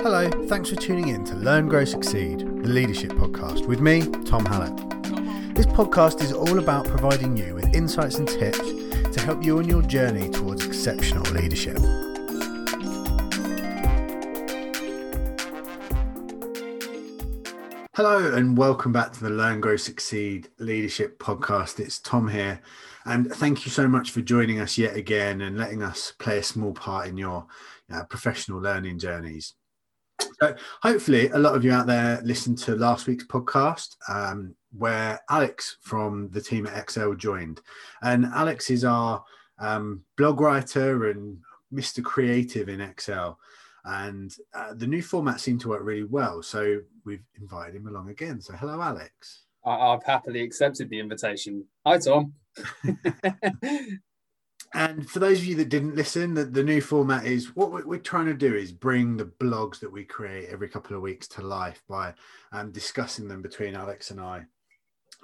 Hello, thanks for tuning in to Learn, Grow, Succeed, the leadership podcast with me, Tom Hallett. This podcast is all about providing you with insights and tips to help you on your journey towards exceptional leadership. Hello, and welcome back to the Learn, Grow, Succeed Leadership Podcast. It's Tom here, and thank you so much for joining us yet again and letting us play a small part in your uh, professional learning journeys. So hopefully, a lot of you out there listened to last week's podcast um, where Alex from the team at Excel joined. And Alex is our um, blog writer and Mr. Creative in Excel. And uh, the new format seemed to work really well. So we've invited him along again. So, hello, Alex. I've happily accepted the invitation. Hi, Tom. And for those of you that didn't listen, the, the new format is what we're, trying to do is bring the blogs that we create every couple of weeks to life by um, discussing them between Alex and I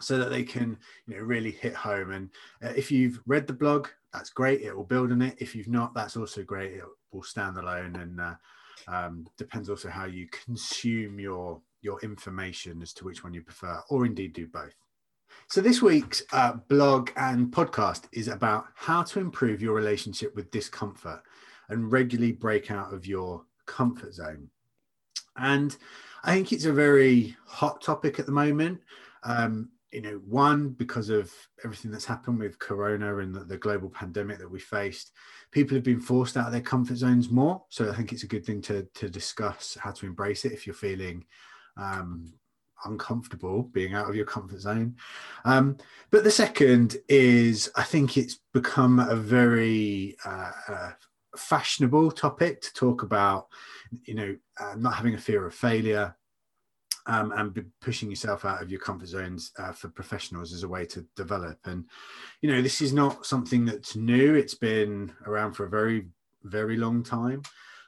so that they can you know really hit home. And uh, if you've read the blog that's great. It will build on it. If you've not that's also great. It will stand alone. And uh, um, depends also how you consume your your information as to which one you prefer or indeed do both so, this week's uh, blog and podcast is about how to improve your relationship with discomfort and regularly break out of your comfort zone. And I think it's a very hot topic at the moment. Um, you know, one, because of everything that's happened with Corona and the, the, global pandemic that we faced, people have been forced out of their comfort zones more. So I think it's a good thing to, to discuss how to embrace it if you're feeling um, uncomfortable being out of your comfort zone. Um, but the second is, I think it's become a very uh, uh, fashionable topic to talk about, you know, uh, not having a fear of failure. Um, and pushing yourself out of your comfort zones uh, for professionals as a way to develop. And, you know, this is not something that's new. It's been around for a very, very long time.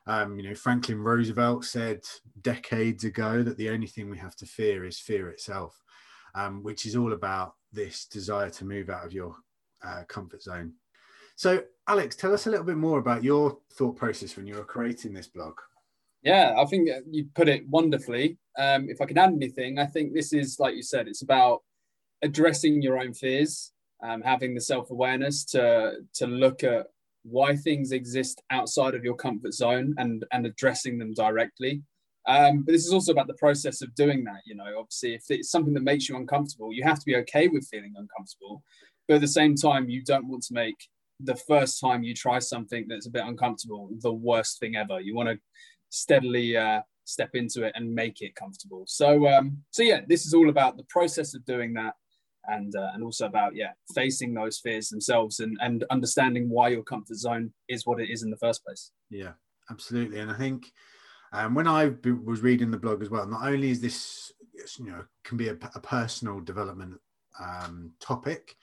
Um, you know, Franklin Roosevelt said decades ago that the only thing we have to fear is fear itself, um, which is all about this desire to move out of your uh, comfort zone. So, Alex, tell us a little bit more about your thought process when you were creating this blog. Yeah, I think you put it wonderfully. Um, if I can add anything, I think this is, like you said, it's about addressing your own fears, um, having the self awareness to to look at why things exist outside of your comfort zone and and addressing them directly. Um, but this is also about the process of doing that you know obviously if it's something that makes you uncomfortable you have to be okay with feeling uncomfortable. But at the same time you don't want to make the first time you try something that's a bit uncomfortable the worst thing ever. You want to steadily uh, step into it and make it comfortable. So um, so yeah this is all about the process of doing that and uh, and also about yeah facing those fears themselves and and understanding why your comfort zone is what it is in the first place. Yeah absolutely. And i think um, when i was reading the blog as well not only is this you know can be a, a personal development um, topic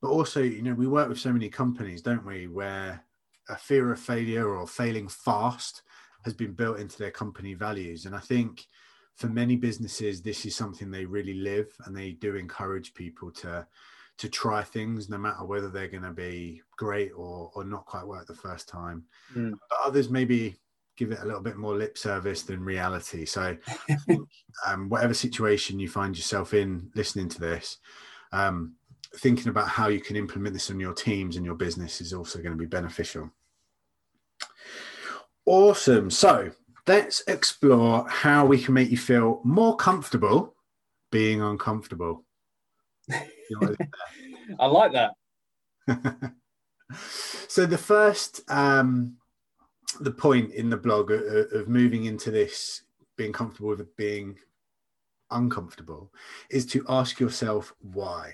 but also you know we work with so many companies don't we where a fear of failure or failing fast has been built into their company values. And i think for many businesses, this is something they really live, and they do encourage people to to try things, no matter whether they're going to be great or or not quite work the first time. Mm. But others maybe give it a little bit more lip service than reality. So, um, whatever situation you find yourself in, listening to this. Um, thinking about how you can implement this on your teams and your business is also going to be beneficial. Awesome. So, let's explore how we can make you feel more comfortable being uncomfortable. I like that. so the first um, the point in the blog of, of moving into this being comfortable with being uncomfortable is to ask yourself why.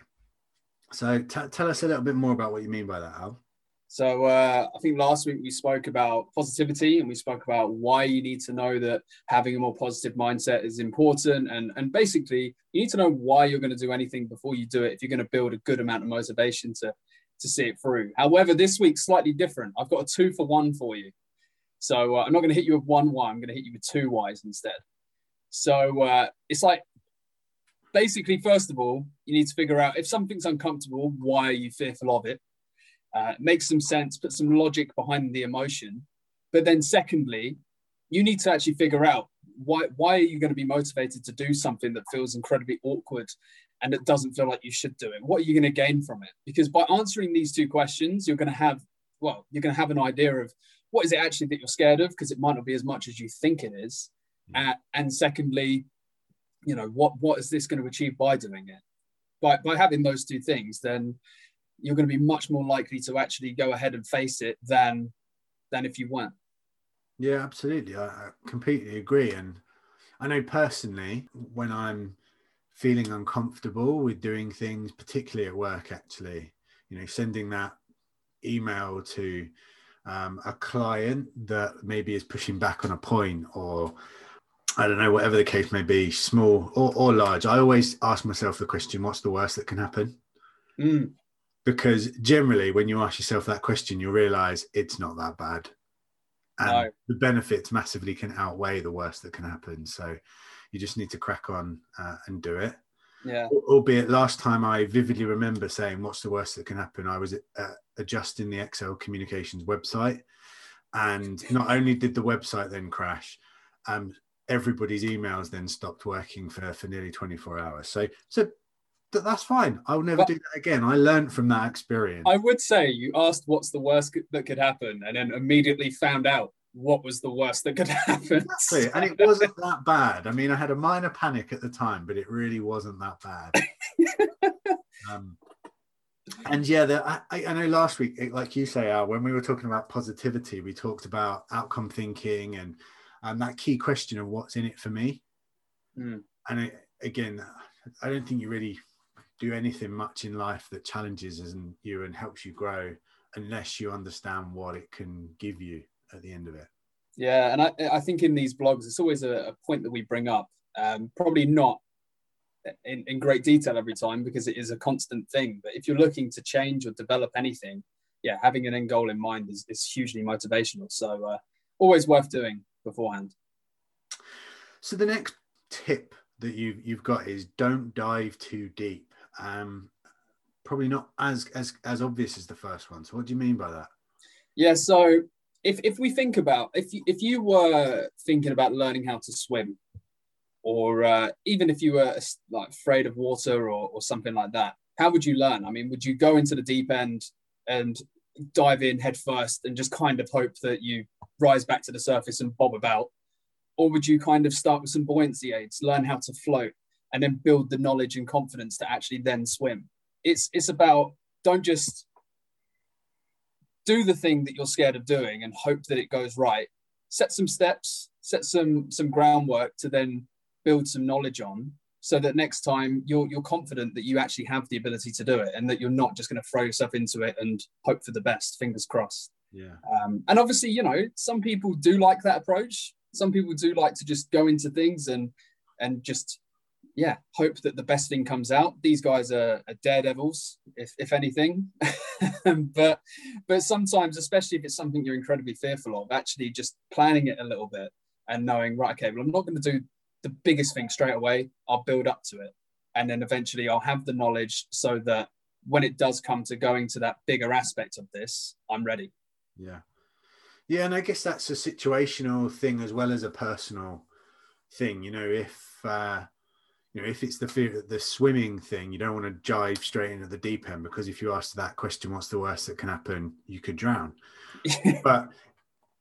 So t- tell us a little bit more about what you mean by that, Al. So uh, I think last week we spoke about positivity and we spoke about why you need to know that having a more positive mindset is important. And, and basically, you need to know why you're going to do anything before you do it if you're going to build a good amount of motivation to, to see it through. However, this week's slightly different. I've got a two for one for you. So uh, I'm not going to hit you with one why, I'm going to hit you with two whys instead. So uh, it's like basically, first of all, you need to figure out if something's uncomfortable, why are you fearful of it? Uh, make some sense, put some logic behind the emotion. But then, secondly, you need to actually figure out why why are you going to be motivated to do something that feels incredibly awkward and it doesn't feel like you should do it? What are you going to gain from it? Because by answering these two questions you're going to have well you're going to have an idea of what is it actually that you're scared of because it might not be as much as you think it is. Uh, and secondly you know what what is this going to achieve by doing it? By by having those two things then you're going to be much more likely to actually go ahead and face it than than if you weren't yeah absolutely I, I completely agree and i know personally when i'm feeling uncomfortable with doing things particularly at work actually you know sending that email to um, a client that maybe is pushing back on a point or I don't know, whatever the case may be, small or, or large, I always ask myself the question, what's the worst that can happen? Mm. Because generally, when you ask yourself that question, you realize it's not that bad. And no. the benefits massively can outweigh the worst that can happen. So you just need to crack on uh, and do it. Yeah. Albeit last time I vividly remember saying, what's the worst that can happen? I was uh, adjusting the Excel communications website. And not only did the website then crash, um, everybody's emails then stopped working for, for nearly 24 hours. So, so that's fine. I'll never but, do that again. I learned from that experience. I would say you asked what's the worst that could happen and then immediately found out what was the worst that could happen. Exactly. And it wasn't that bad. I mean, I had a minor panic at the time, but it really wasn't that bad. um, and yeah, the, I, I, know last week, like you say, Al, when we were talking about positivity, we talked about outcome thinking and and that key question of what's in it for me. Mm. And it, again, I don't think you really do anything much in life that challenges you and helps you grow unless you understand what it can give you at the end of it. Yeah, and I, I think in these blogs, it's always a, a point that we bring up. Um, probably not in, in great detail every time because it is a constant thing. But if you're looking to change or develop anything, yeah, having an end goal in mind is, is hugely motivational. So uh, always worth doing beforehand. So the next tip that you've you've got is don't dive too deep. Um, probably not as as as obvious as the first one. So what do you mean by that? Yeah. So if if we think about if you, if you were thinking about learning how to swim, or uh, even if you were like afraid of water or or something like that, how would you learn? I mean, would you go into the deep end and dive in head first and just kind of hope that you rise back to the surface and bob about? Or would you kind of start with some buoyancy aids, learn how to float, and then build the knowledge and confidence to actually then swim? It's it's about don't just do the thing that you're scared of doing and hope that it goes right. Set some steps, set some some groundwork to then build some knowledge on so that next time you're you're confident that you actually have the ability to do it and that you're not just going to throw yourself into it and hope for the best fingers crossed yeah um, and obviously you know some people do like that approach some people do like to just go into things and and just yeah hope that the best thing comes out these guys are, are daredevils if, if anything but but sometimes especially if it's something you're incredibly fearful of actually just planning it a little bit and knowing right okay well i'm not going to do the biggest thing straight away i'll build up to it and then eventually i'll have the knowledge so that when it does come to going to that bigger aspect of this i'm ready yeah. Yeah, and I guess that's a situational thing as well as a personal thing. You know, if uh, you know if it's the fear, the swimming thing, you don't want to dive straight into the deep end because if you ask that question, what's the worst that can happen? You could drown. but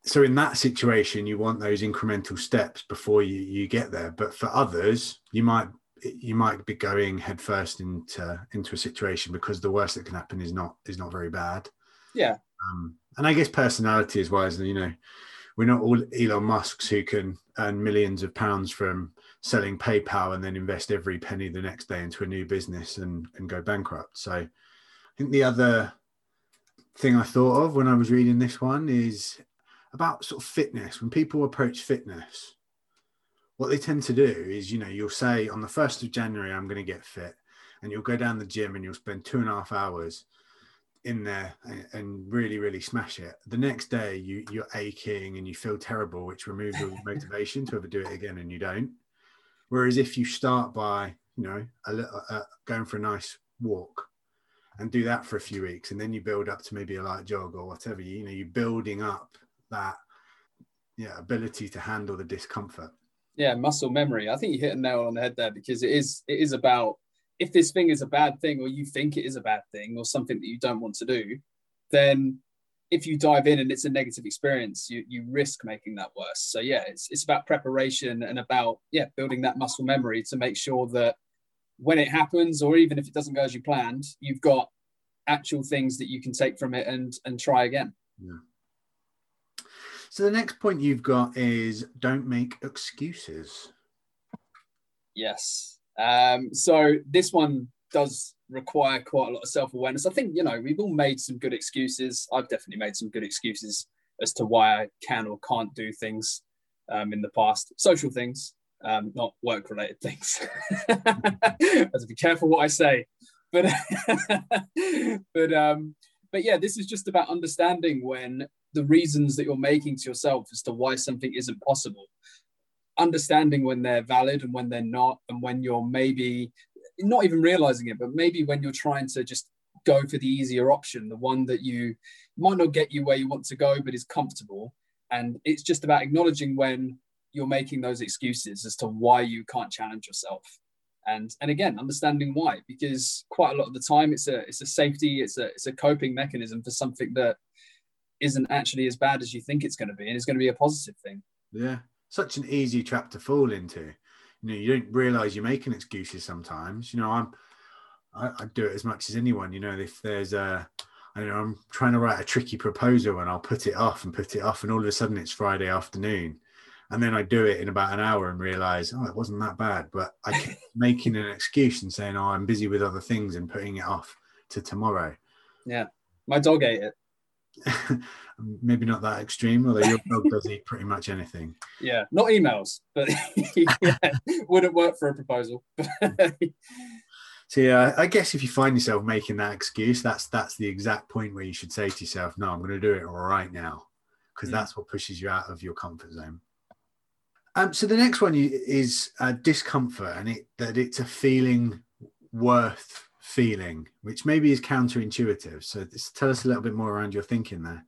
so in that situation, you want those incremental steps before you you get there. But for others, you might you might be going headfirst into into a situation because the worst that can happen is not is not very bad. Yeah. Um, and I guess personality is wise. you know, we're not all Elon Musk's who can earn millions of pounds from selling PayPal and then invest every penny the next day into a new business and, and go bankrupt. So I think the other thing I thought of when I was reading this one is about sort of fitness. When people approach fitness, what they tend to do is, you know, you'll say on the 1st of January, I'm going to get fit. And you'll go down the gym and you'll spend two and a half hours in there and, really really smash it the next day you you're aching and you feel terrible which removes your motivation to ever do it again and you don't whereas if you start by you know a little uh, going for a nice walk and do that for a few weeks and then you build up to maybe a light jog or whatever you know you're building up that yeah ability to handle the discomfort. Yeah muscle memory. I think you hit a nail on the head there because it is it is about if this thing is a bad thing or you think it is a bad thing or something that you don't want to do then if you dive in and it's a negative experience you you risk making that worse so yeah it's it's about preparation and about yeah building that muscle memory to make sure that when it happens or even if it doesn't go as you planned you've got actual things that you can take from it and and try again yeah so the next point you've got is don't make excuses. Yes. Um, so this one does require quite a lot of self-awareness. I think, you know, we've all made some good excuses. I've definitely made some good excuses as to why I can or can't do things um, in the past, social things, um, not work-related things. I have to be careful what I say. But but um, but yeah, this is just about understanding when the reasons that you're making to yourself as to why something isn't possible understanding when they're valid and when they're not and when you're maybe not even realizing it but maybe when you're trying to just go for the easier option the one that you might not get you where you want to go but is comfortable. And it's just about acknowledging when you're making those excuses as to why you can't challenge yourself. And and again understanding why because quite a lot of the time it's a it's a safety it's a it's a coping mechanism for something that isn't actually as bad as you think it's going to be and it's going to be a positive thing. Yeah. Such an easy trap to fall into you know you don't realize you're making excuses sometimes. You know i'm I, I do it as much as anyone you know if there's a I don't know I'm trying to write a tricky proposal and I'll put it off and put it off and all of a sudden it's Friday afternoon. And then I do it in about an hour and realize oh it wasn't that bad. But I keep making an excuse and saying oh I'm busy with other things and putting it off to tomorrow. Yeah. My dog ate it maybe not that extreme, although your dog does eat pretty much anything. Yeah, not emails, but yeah, wouldn't work for a proposal. so yeah, I guess if you find yourself making that excuse, that's that's the exact point where you should say to yourself, "No, I'm going to do it right now," because mm. that's what pushes you out of your comfort zone. Um, so the next one is uh, discomfort, and it that it's a feeling worth feeling, which maybe is counterintuitive. So just tell us a little bit more around your thinking there.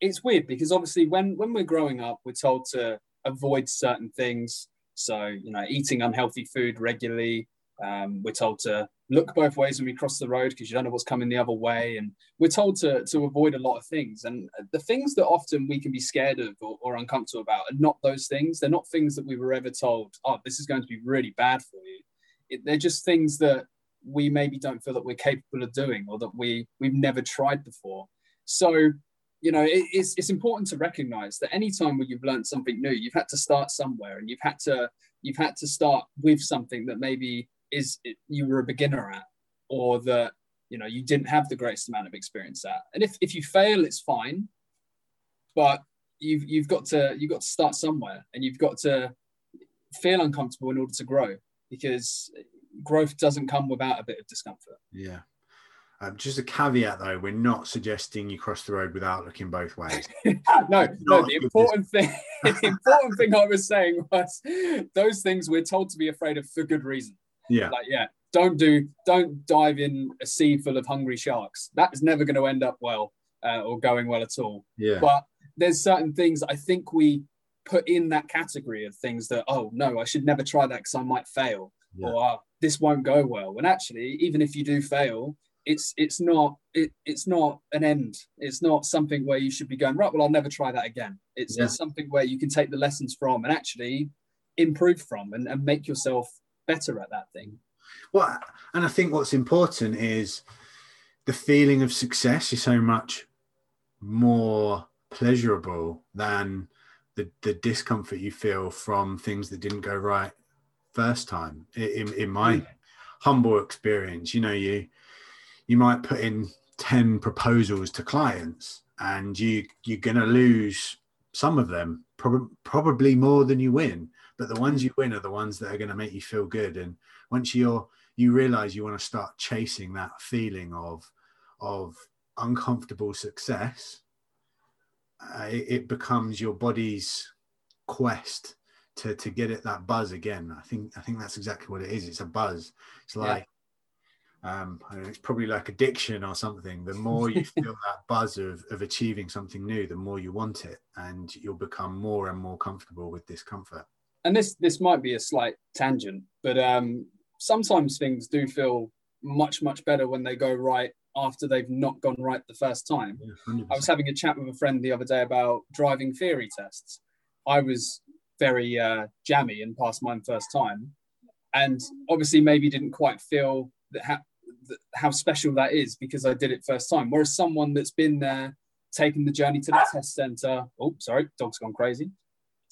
It's weird because obviously when when we're growing up, we're told to avoid certain things. So you know, eating unhealthy food regularly. Um, we're told to look both ways when we cross the road because you don't know what's coming the other way, and we're told to to avoid a lot of things. And the things that often we can be scared of or, or uncomfortable about are not those things. They're not things that we were ever told. Oh, this is going to be really bad for you. It, they're just things that we maybe don't feel that we're capable of doing or that we we've never tried before. So you know it, it's, it's important to recognize that anytime when you've learned something new you've had to start somewhere and you've had to you've had to start with something that maybe is you were a beginner at or that you know you didn't have the greatest amount of experience at. And if, if you fail it's fine but you've you've got to you've got to start somewhere and you've got to feel uncomfortable in order to grow because growth doesn't come without a bit of discomfort. Yeah. Um, just a caveat though, we're not suggesting you cross the road without looking both ways. no, no. The important thing, the important thing I was saying was those things we're told to be afraid of for good reason. Yeah. Like, yeah, don't do, don't dive in a sea full of hungry sharks. That is never going to end up well uh, or going well at all. Yeah. But there's certain things I think we put in that category of things that, oh no, I should never try that because I might fail. Yeah. Or oh, this won't go well. And actually, even if you do fail, it's it's not it, it's not an end. It's not something where you should be going right. Well, I'll never try that again. It's, yeah. it's something where you can take the lessons from and actually improve from and, and make yourself better at that thing. Well, and I think what's important is the feeling of success is so much more pleasurable than the, the discomfort you feel from things that didn't go right first time in, in my mm. humble experience you know you you might put in 10 proposals to clients and you you're going to lose some of them prob- probably more than you win. But the ones you win are the ones that are going to make you feel good. And once you're you realize you want to start chasing that feeling of of uncomfortable success uh, it, it becomes your body's quest to to get it that buzz again. I think I think that's exactly what it is. It's a buzz. It's like um, it's probably like addiction or something. The more you feel that buzz of, of achieving something new, the more you want it, and you'll become more and more comfortable with discomfort. And this this might be a slight tangent, but um, sometimes things do feel much much better when they go right after they've not gone right the first time. Yeah, I was having a chat with a friend the other day about driving theory tests. I was very uh, jammy and passed mine first time, and obviously maybe didn't quite feel that ha- how special that is because I did it first time. Whereas someone that's been there, taken the journey to the test center. Oh, sorry, dog's gone crazy.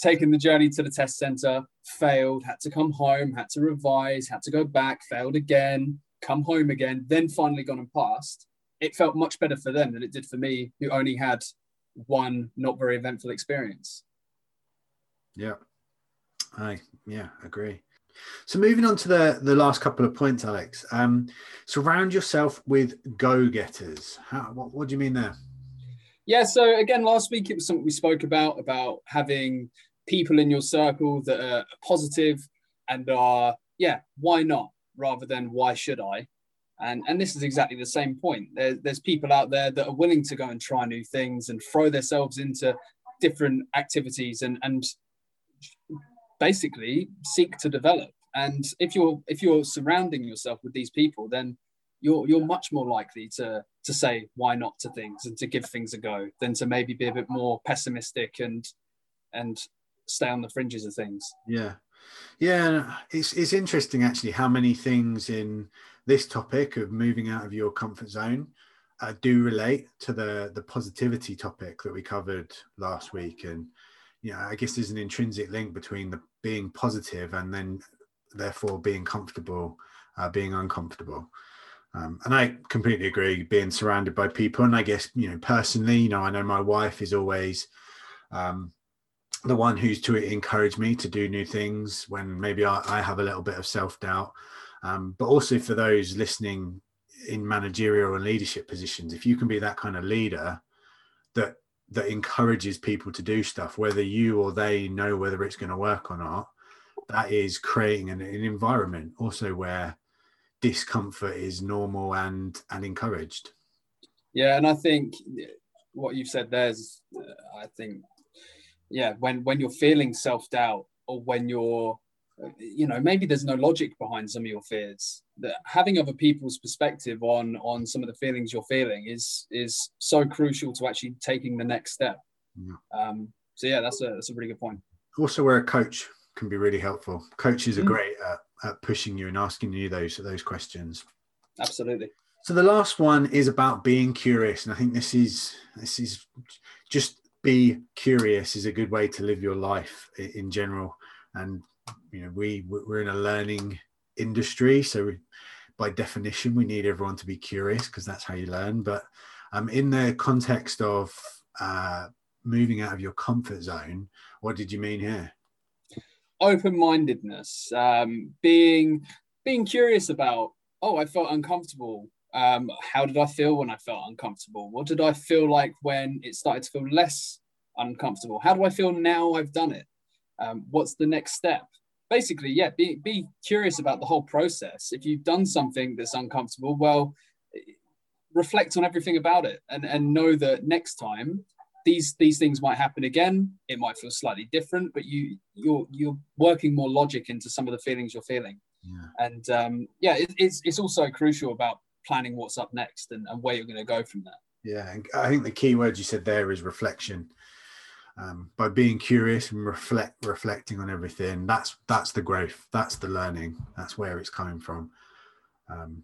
Taken the journey to the test center, failed, had to come home, had to revise, had to go back, failed again, come home again, then finally gone and passed. It felt much better for them than it did for me, who only had one not very eventful experience. Yeah, I yeah agree. So moving on to the the last couple of points, Alex. Um, surround yourself with go-getters. How, what, what do you mean there? Yeah. So again, last week it was something we spoke about about having people in your circle that are positive and are yeah, why not rather than why should I? And, and this is exactly the same point. There, there's people out there that are willing to go and try new things and throw themselves into different activities and, and basically seek to develop. And if you're if you're surrounding yourself with these people, then you're you're much more likely to to say why not to things and to give things a go than to maybe be a bit more pessimistic and and stay on the fringes of things. Yeah. Yeah, it's it's interesting actually how many things in this topic of moving out of your comfort zone uh, do relate to the the positivity topic that we covered last week, and you know, I guess there's an intrinsic link between the being positive and then therefore being comfortable, uh, being uncomfortable. Um, and I completely agree, being surrounded by people. And I guess, you know, personally, you know, I know my wife is always um, the one who's to encourage me to do new things when maybe I, I have a little bit of self doubt. Um, but also for those listening in managerial and leadership positions, if you can be that kind of leader that that encourages people to do stuff, whether you or they know whether it's going to work or not, that is creating an, an environment also where discomfort is normal and and encouraged. Yeah, and I think what you've said there's, uh, I think, yeah, when when you're feeling self doubt or when you're you know maybe there's no logic behind some of your fears that having other people's perspective on on some of the feelings you're feeling is is so crucial to actually taking the next step. Yeah. um so yeah that's a that's a really good point. Also where a coach can be really helpful. Coaches are mm. great at, at pushing you and asking you those those questions. Absolutely. So the last one is about being curious and i think this is this is just be curious is a good way to live your life in general. And you know we we're in a learning industry so we, by definition we need everyone to be curious because that's how you learn. But um, in the context of uh, moving out of your comfort zone what did you mean here? Open-mindedness. Um, being being curious about oh i felt uncomfortable. Um, how did i feel when i felt uncomfortable? What did i feel like when it started to feel less uncomfortable? How do i feel now i've done it? Um, what's the next step basically, yeah, be, be curious about the whole process. If you've done something that's uncomfortable, well, reflect on everything about it and, and know that next time these these things might happen again. It might feel slightly different, but you you're you're working more logic into some of the feelings you're feeling. Yeah. And um, yeah, it, it's it's also crucial about planning what's up next and, and where you're going to go from there. Yeah, I think the key word you said there is reflection um, by being curious and reflect reflecting on everything that's that's the growth that's the learning that's where it's coming from. Um,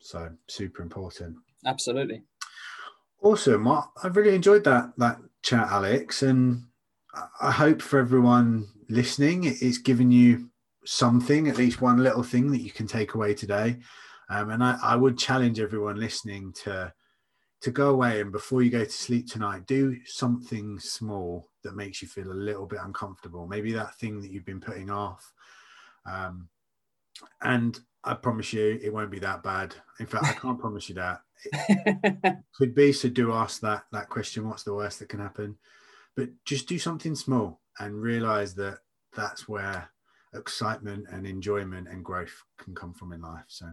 so super important. Absolutely. Awesome. Well, i've really enjoyed that that chat alex and i hope for everyone listening it's given you something at least one little thing that you can take away today. Um, and I, I would challenge everyone listening to to go away and before you go to sleep tonight, do something small that makes you feel a little bit uncomfortable. Maybe that thing that you've been putting off. Um, and I promise you, it won't be that bad. In fact, I can't promise you that. It could be. So do ask that that question. What's the worst that can happen? But just do something small and realize that that's where excitement and enjoyment and growth can come from in life. So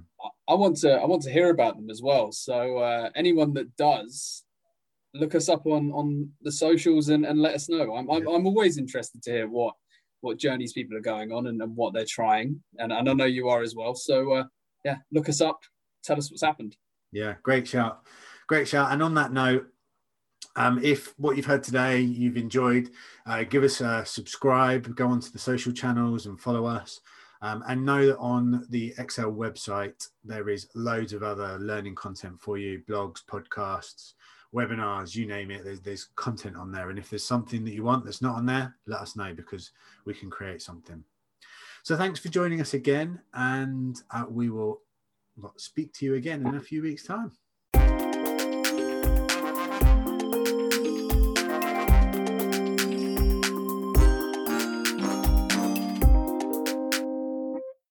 I want to I want to hear about them as well. So uh, anyone that does, look us up on on the socials and, and let us know. I'm, I'm, I'm always interested to hear what what journeys people are going on and, and what they're trying, and, and I know you are as well. So uh, yeah, look us up. Tell us what's happened. Yeah, great shout, great shout. And on that note, um, if what you've heard today you've enjoyed, uh, give us a subscribe, go onto the social channels and follow us. Um, and know that on the Excel website, there is loads of other learning content for you blogs, podcasts, webinars, you name it. There's, there's content on there. And if there's something that you want that's not on there, let us know because we can create something. So thanks for joining us again. And uh, we will speak to you again in a few weeks' time.